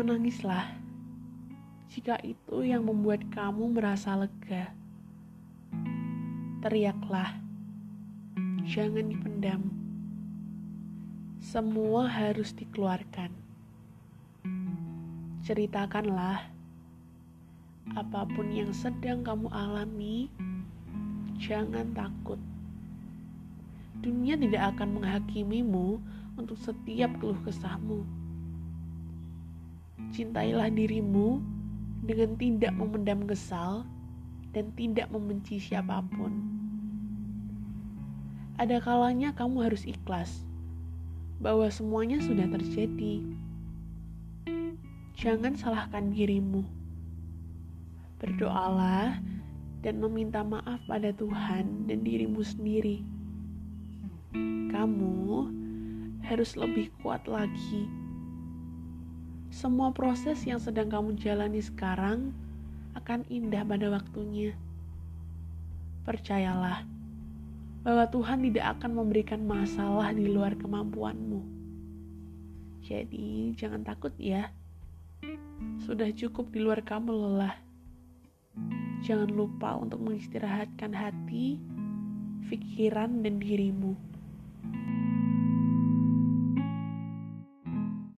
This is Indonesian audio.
Menangislah jika itu yang membuat kamu merasa lega. Teriaklah, jangan dipendam. Semua harus dikeluarkan. Ceritakanlah apa pun yang sedang kamu alami, jangan takut. Dunia tidak akan menghakimimu untuk setiap keluh kesahmu. Cintailah dirimu dengan tidak memendam kesal dan tidak membenci siapa pun. Ada kalanya kamu harus ikhlas bahwa semuanya sudah terjadi. Jangan salahkan dirimu. Berdoalah dan meminta maaf pada Tuhan dan dirimu sendiri. Kamu harus lebih kuat lagi. Semua proses yang sedang kamu jalani sekarang akan indah pada waktunya. Percayalah bahwa Tuhan tidak akan memberikan masalah di luar kemampuanmu. Jadi, jangan takut ya. Sudah cukup di luar kamu lelah. Jangan lupa untuk mengistirahatkan hati, pikiran, dan dirimu.